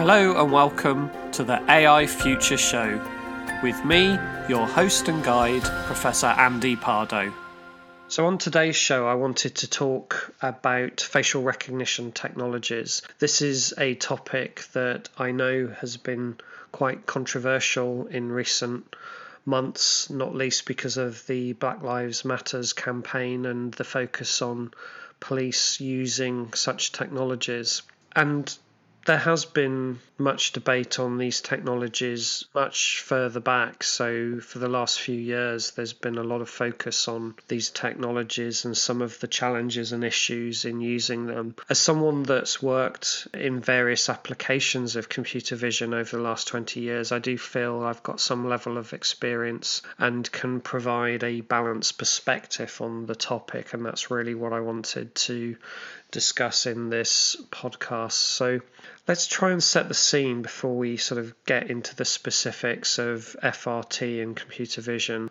Hello and welcome to the AI Future Show with me, your host and guide, Professor Andy Pardoe. So, on today's show, I wanted to talk about facial recognition technologies. This is a topic that I know has been quite controversial in recent months, not least because of the Black Lives Matters campaign and the focus on police using such technologies. And there has been much debate on these technologies much further back. So, for the last few years, there's been a lot of focus on these technologies and some of the challenges and issues in using them. As someone that's worked in various applications of computer vision over the last 20 years, I do feel I've got some level of experience and can provide a balanced perspective on the topic, and that's really what I wanted to discuss in this podcast. So let's try and set the scene before we sort of get into the specifics of FRT and computer vision.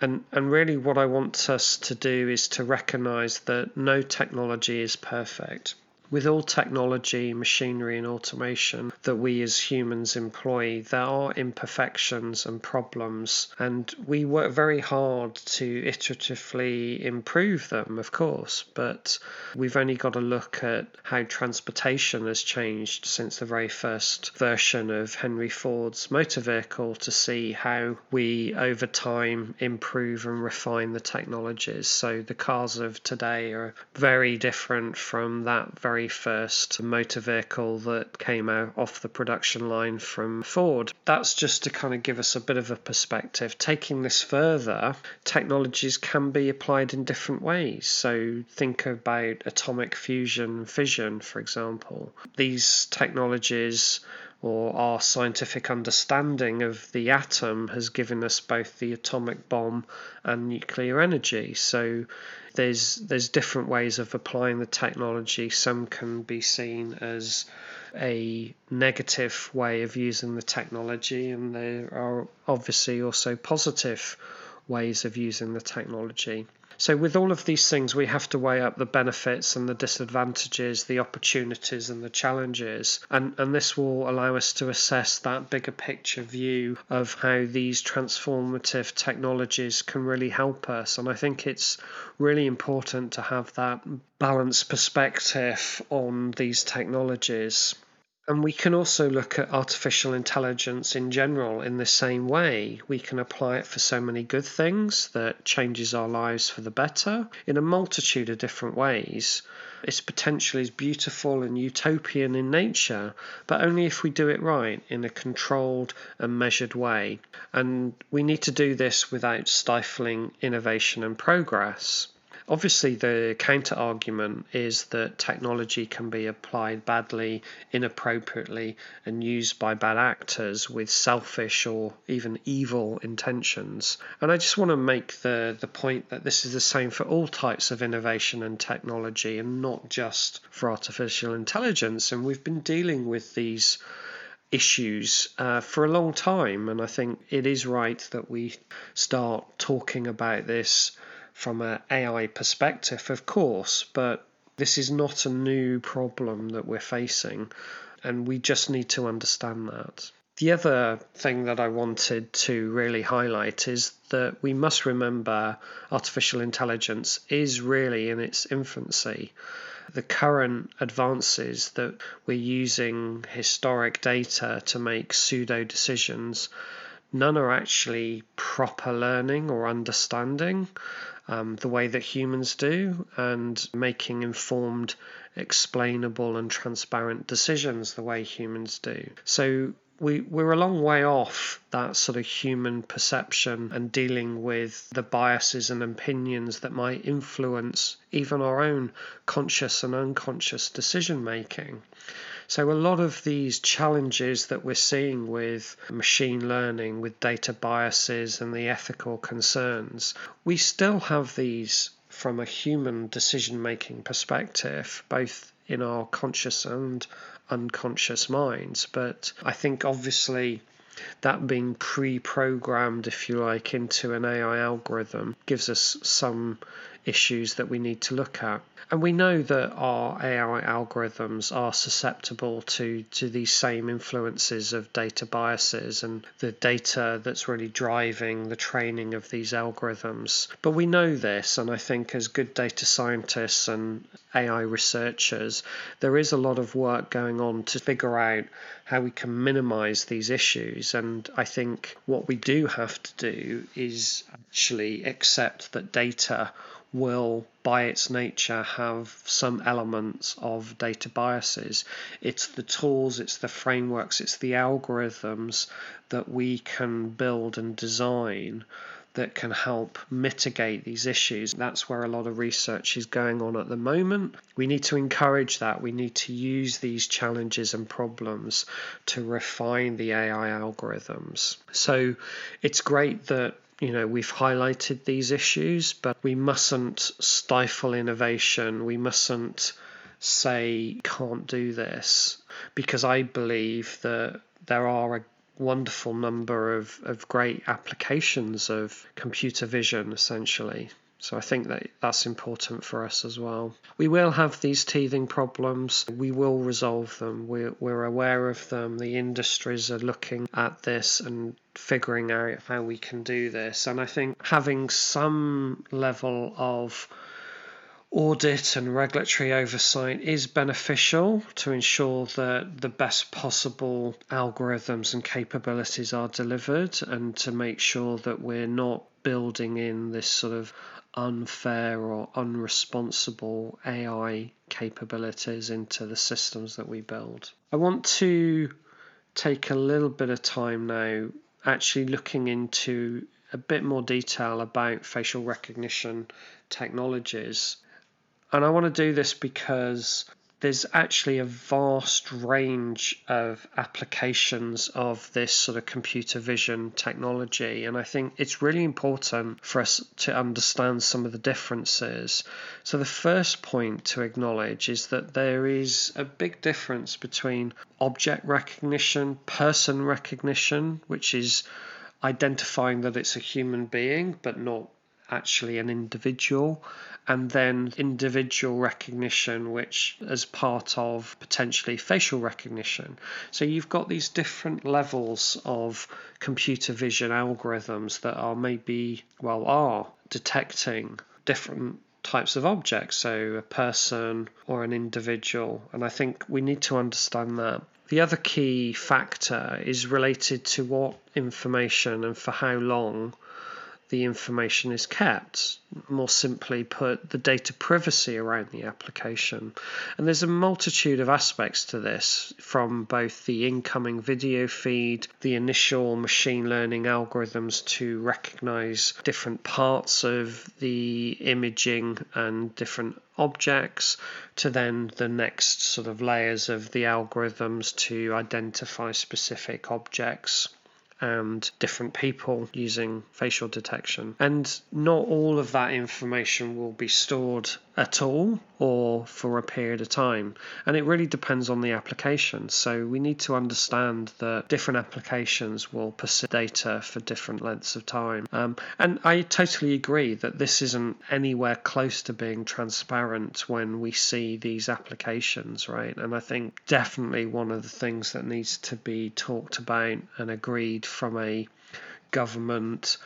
And, and really, what I want us to do is to recognize that no technology is perfect with all technology, machinery, and automation that we as humans employ, there are imperfections and problems, and we work very hard to iteratively improve them, of course, but we've only got to look at how transportation has changed since the very first version of Henry Ford's motor vehicle to see how we, over time, improve and refine the technologies. So the cars of today are very different from that very very first motor vehicle that came out off the production line from Ford. That's just to kind of give us a bit of a perspective. Taking this further, technologies can be applied in different ways. So think about atomic fusion, fission, for example. These technologies or our scientific understanding of the atom has given us both the atomic bomb and nuclear energy. So there's there's different ways of applying the technology. Some can be seen as a negative way of using the technology, and there are obviously also positive ways of using the technology. So, with all of these things, we have to weigh up the benefits and the disadvantages, the opportunities and the challenges. And, and this will allow us to assess that bigger picture view of how these transformative technologies can really help us. And I think it's really important to have that balanced perspective on these technologies. And we can also look at artificial intelligence in general in the same way. We can apply it for so many good things that changes our lives for the better in a multitude of different ways. Its potential is beautiful and utopian in nature, but only if we do it right in a controlled and measured way. And we need to do this without stifling innovation and progress. Obviously, the counter argument is that technology can be applied badly, inappropriately, and used by bad actors with selfish or even evil intentions. And I just want to make the, the point that this is the same for all types of innovation and technology and not just for artificial intelligence. And we've been dealing with these issues uh, for a long time. And I think it is right that we start talking about this from an AI perspective, of course, but this is not a new problem that we're facing, and we just need to understand that. The other thing that I wanted to really highlight is that we must remember artificial intelligence is really in its infancy. The current advances that we're using historic data to make pseudo decisions, none are actually proper learning or understanding um, the way that humans do and making informed, explainable, and transparent decisions the way humans do. So we, we're a long way off that sort of human perception and dealing with the biases and opinions that might influence even our own conscious and unconscious decision making. So, a lot of these challenges that we're seeing with machine learning, with data biases, and the ethical concerns, we still have these from a human decision making perspective, both in our conscious and unconscious minds. But I think obviously that being pre programmed, if you like, into an AI algorithm gives us some issues that we need to look at. And we know that our AI algorithms are susceptible to, to these same influences of data biases and the data that's really driving the training of these algorithms. But we know this, and I think as good data scientists and AI researchers, there is a lot of work going on to figure out how we can minimize these issues. And I think what we do have to do is actually accept that data will, by its nature, have some elements of data biases. It's the tools, it's the frameworks, it's the algorithms that we can build and design that can help mitigate these issues. That's where a lot of research is going on at the moment. We need to encourage that. We need to use these challenges and problems to refine the AI algorithms. So it's great that you know we've highlighted these issues but we mustn't stifle innovation. We mustn't say can't do this because i believe that there are a wonderful number of, of great applications of computer vision essentially so I think that that's important for us as well. We will have these teething problems. We will resolve them. We're, we're aware of them. The industries are looking at this and figuring out how we can do this. And I think having some level of audit and regulatory oversight is beneficial to ensure that the best possible algorithms and capabilities are delivered and to make sure that we're not building in this sort of unfair or unresponsible AI capabilities into the systems that we build. I want to take a little bit of time now actually looking into a bit more detail about facial recognition technologies and I want to do this because there's actually a vast range of applications of this sort of computer vision technology. And I think it's really important for us to understand some of the differences. So, the first point to acknowledge is that there is a big difference between object recognition, person recognition, which is identifying that it's a human being but not actually an individual, and then individual recognition, which as part of potentially facial recognition. So you've got these different levels of computer vision algorithms that are maybe, well, are detecting different types of objects, so a person or an individual. And I think we need to understand that. The other key factor is related to what information and for how long the information is kept. More simply put, the data privacy around the application. And there's a multitude of aspects to this from both the incoming video feed, the initial machine learning algorithms to recognize different parts of the imaging and different objects to then the next sort of layers of the algorithms to identify specific objects and different people using facial detection. And not all of that information will be stored at all or for a period of time. And it really depends on the application. So we need to understand that different applications will persist data for different lengths of time. Um, and I totally agree that this isn't anywhere close to being transparent when we see these applications, right? And I think definitely one of the things that needs to be talked about and agreed from a government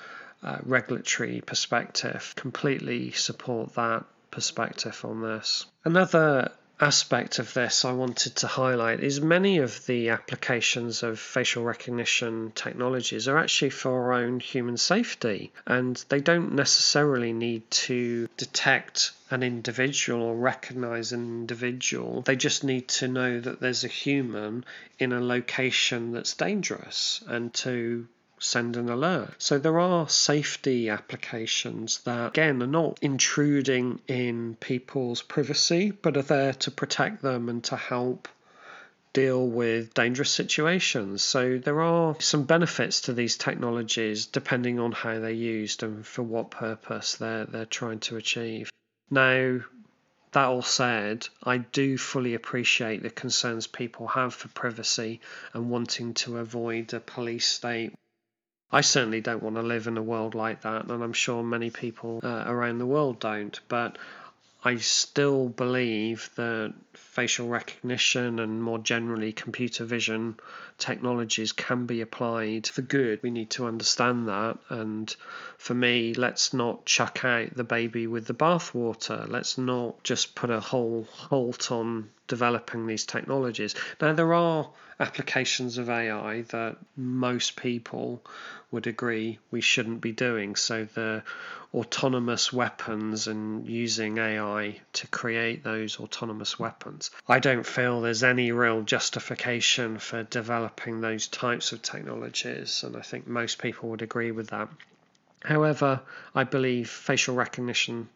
uh, regulatory perspective completely support that perspective on this. Another aspect of this I wanted to highlight is many of the applications of facial recognition technologies are actually for our own human safety and they don't necessarily need to detect an individual or recognize an individual. They just need to know that there's a human in a location that's dangerous and to send an alert. So there are safety applications that, again, are not intruding in people's privacy, but are there to protect them and to help deal with dangerous situations. So there are some benefits to these technologies depending on how they're used and for what purpose they're they're trying to achieve. Now that all said, I do fully appreciate the concerns people have for privacy and wanting to avoid a police state I certainly don't want to live in a world like that, and I'm sure many people uh, around the world don't. But I still believe that facial recognition and more generally computer vision technologies can be applied for good. We need to understand that. And for me, let's not chuck out the baby with the bathwater. Let's not just put a whole halt on developing these technologies. Now, there are applications of AI that most people would agree we shouldn't be doing. So, the autonomous weapons and using AI to create those autonomous weapons. I don't feel there's any real justification for developing those types of technologies, and I think most people would agree with that. However, I believe facial recognition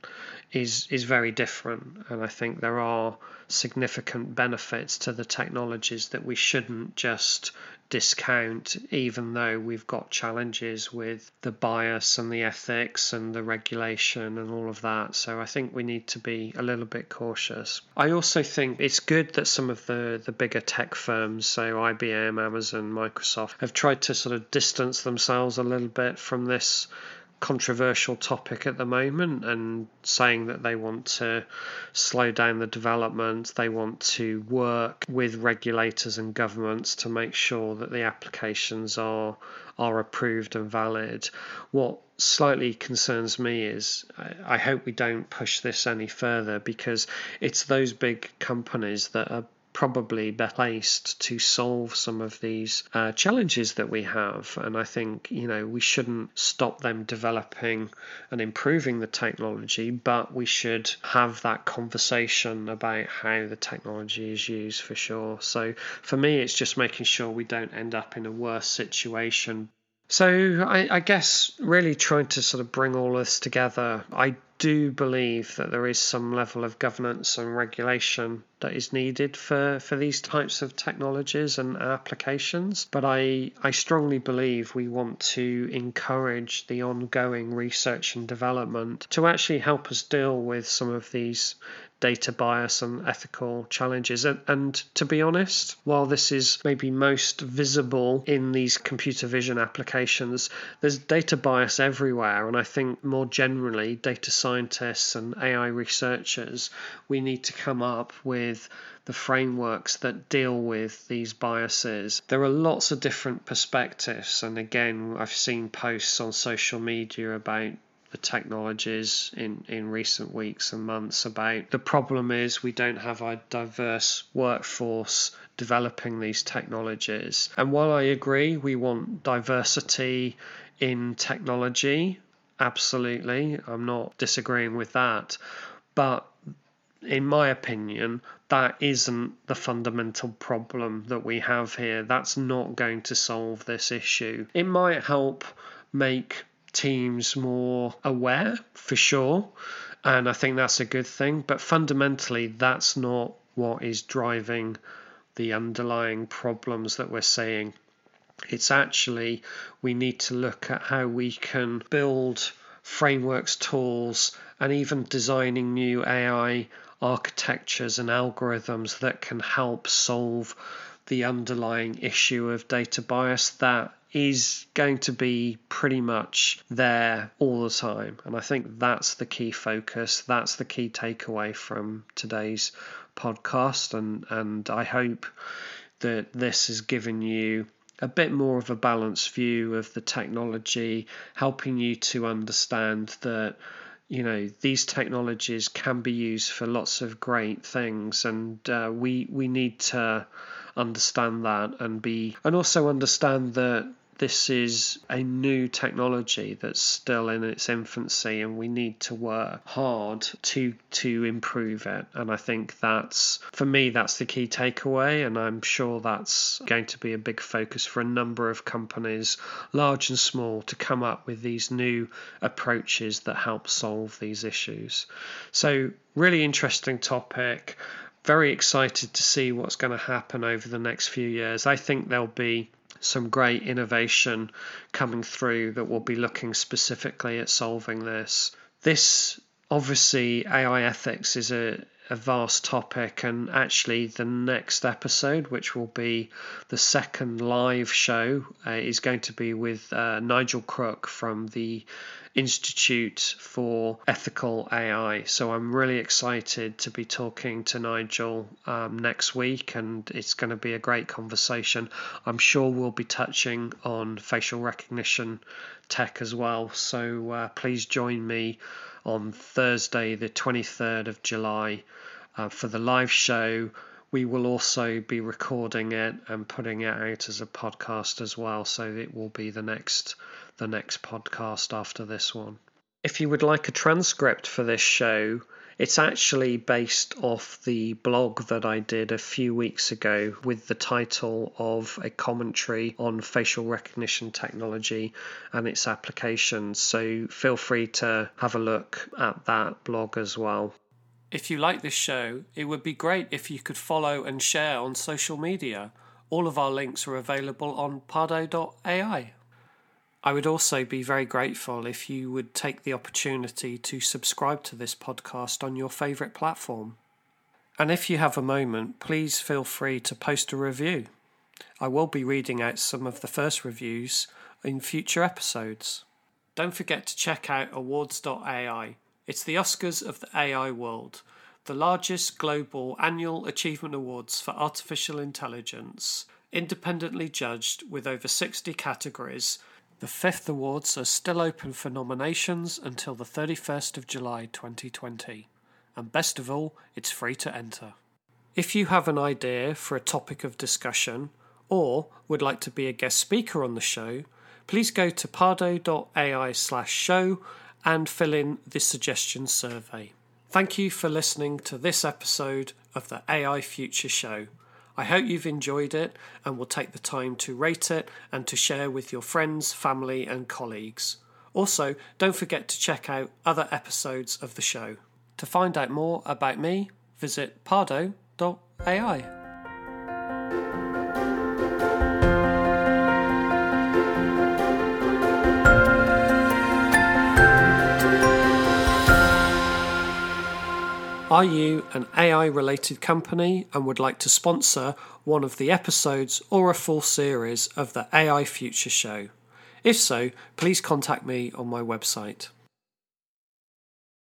is is very different, and I think there are significant benefits to the technologies that we shouldn't just discount, even though we've got challenges with the bias and the ethics and the regulation and all of that. So I think we need to be a little bit cautious. I also think it's good that some of the, the bigger tech firms, so IBM, Amazon, Microsoft, have tried to sort of distance themselves a little bit from this controversial topic at the moment and saying that they want to slow down the development. They want to work with regulators and governments to make sure that the applications are are approved and valid. What slightly concerns me is I hope we don't push this any further because it's those big companies that are probably best placed to solve some of these uh, challenges that we have. And I think, you know, we shouldn't stop them developing and improving the technology, but we should have that conversation about how the technology is used for sure. So for me, it's just making sure we don't end up in a worse situation so I, I, guess really trying to sort of bring all this together, I do believe that there is some level of governance and regulation that is needed for, for these types of technologies and applications. But I, I strongly believe we want to encourage the ongoing research and development to actually help us deal with some of these data bias and ethical challenges. And, and, to be honest, while this is maybe most visible in these computer vision applications, there's data bias everywhere. And I think more generally, data scientists and AI researchers, we need to come up with the frameworks that deal with these biases. There are lots of different perspectives, and again, I've seen posts on social media about the technologies in, in recent weeks and months about the problem is we don't have a diverse workforce developing these technologies. And while I agree we want diversity in technology, absolutely, I'm not disagreeing with that. But in my opinion, that isn't the fundamental problem that we have here. That's not going to solve this issue. It might help make teams more aware for sure. And I think that's a good thing. But fundamentally, that's not what is driving the underlying problems that we're seeing. It's actually we need to look at how we can build frameworks, tools, and even designing new AI architectures and algorithms that can help solve the underlying issue of data bias that is going to be pretty much there all the time. And I think that's the key focus. That's the key takeaway from today's podcast. And, and I hope that this has given you a bit more of a balanced view of the technology, helping you to understand that you know these technologies can be used for lots of great things, and uh, we we need to understand that and be and also understand that this is a new technology that's still in its infancy and we need to work hard to to improve it. And i think that's for me that's the key takeaway and i'm sure that's going to be a big focus for a number of companies large and small to come up with these new approaches that help solve these issues. So really interesting topic very excited to see what's going to happen over the next few years. I think there'll be some great innovation coming through that will be looking specifically at solving this. This obviously AI ethics is a a vast topic, and actually, the next episode, which will be the second live show, uh, is going to be with uh, Nigel Crook from the Institute for Ethical AI. So I'm really excited to be talking to Nigel um, next week, and it's going to be a great conversation. I'm sure we'll be touching on facial recognition tech as well. So uh, please join me on Thursday, the 23rd of July, uh, for the live show. We will also be recording it and putting it out as a podcast as well, so it will be the next the next podcast after this one. If you would like a transcript for this show, it's actually based off the blog that I did a few weeks ago with the title of a commentary on facial recognition technology and its applications. So feel free to have a look at that blog as well. If you like this show, it would be great if you could follow and share on social media. All of our links are available on pardoe.ai. I would also be very grateful if you would take the opportunity to subscribe to this podcast on your favourite platform. And if you have a moment, please feel free to post a review. I will be reading out some of the first reviews in future episodes. Don't forget to check out awards.ai. It's the Oscars of the AI world, the largest global annual achievement awards for artificial intelligence, independently judged with over 60 categories the fifth awards are still open for nominations until the 31st of July 2020, and best of all, it's free to enter. If you have an idea for a topic of discussion or would like to be a guest speaker on the show, please go to pardoe.ai slash show and fill in the suggestion survey. Thank you for listening to this episode of the AI Future Show. I hope you've enjoyed it and will take the time to rate it and to share with your friends, family, and colleagues. Also, don't forget to check out other episodes of the show. To find out more about me, visit pardoe.ai. Are you an AI related company and would like to sponsor one of the episodes or a full series of the AI Future Show? If so, please contact me on my website.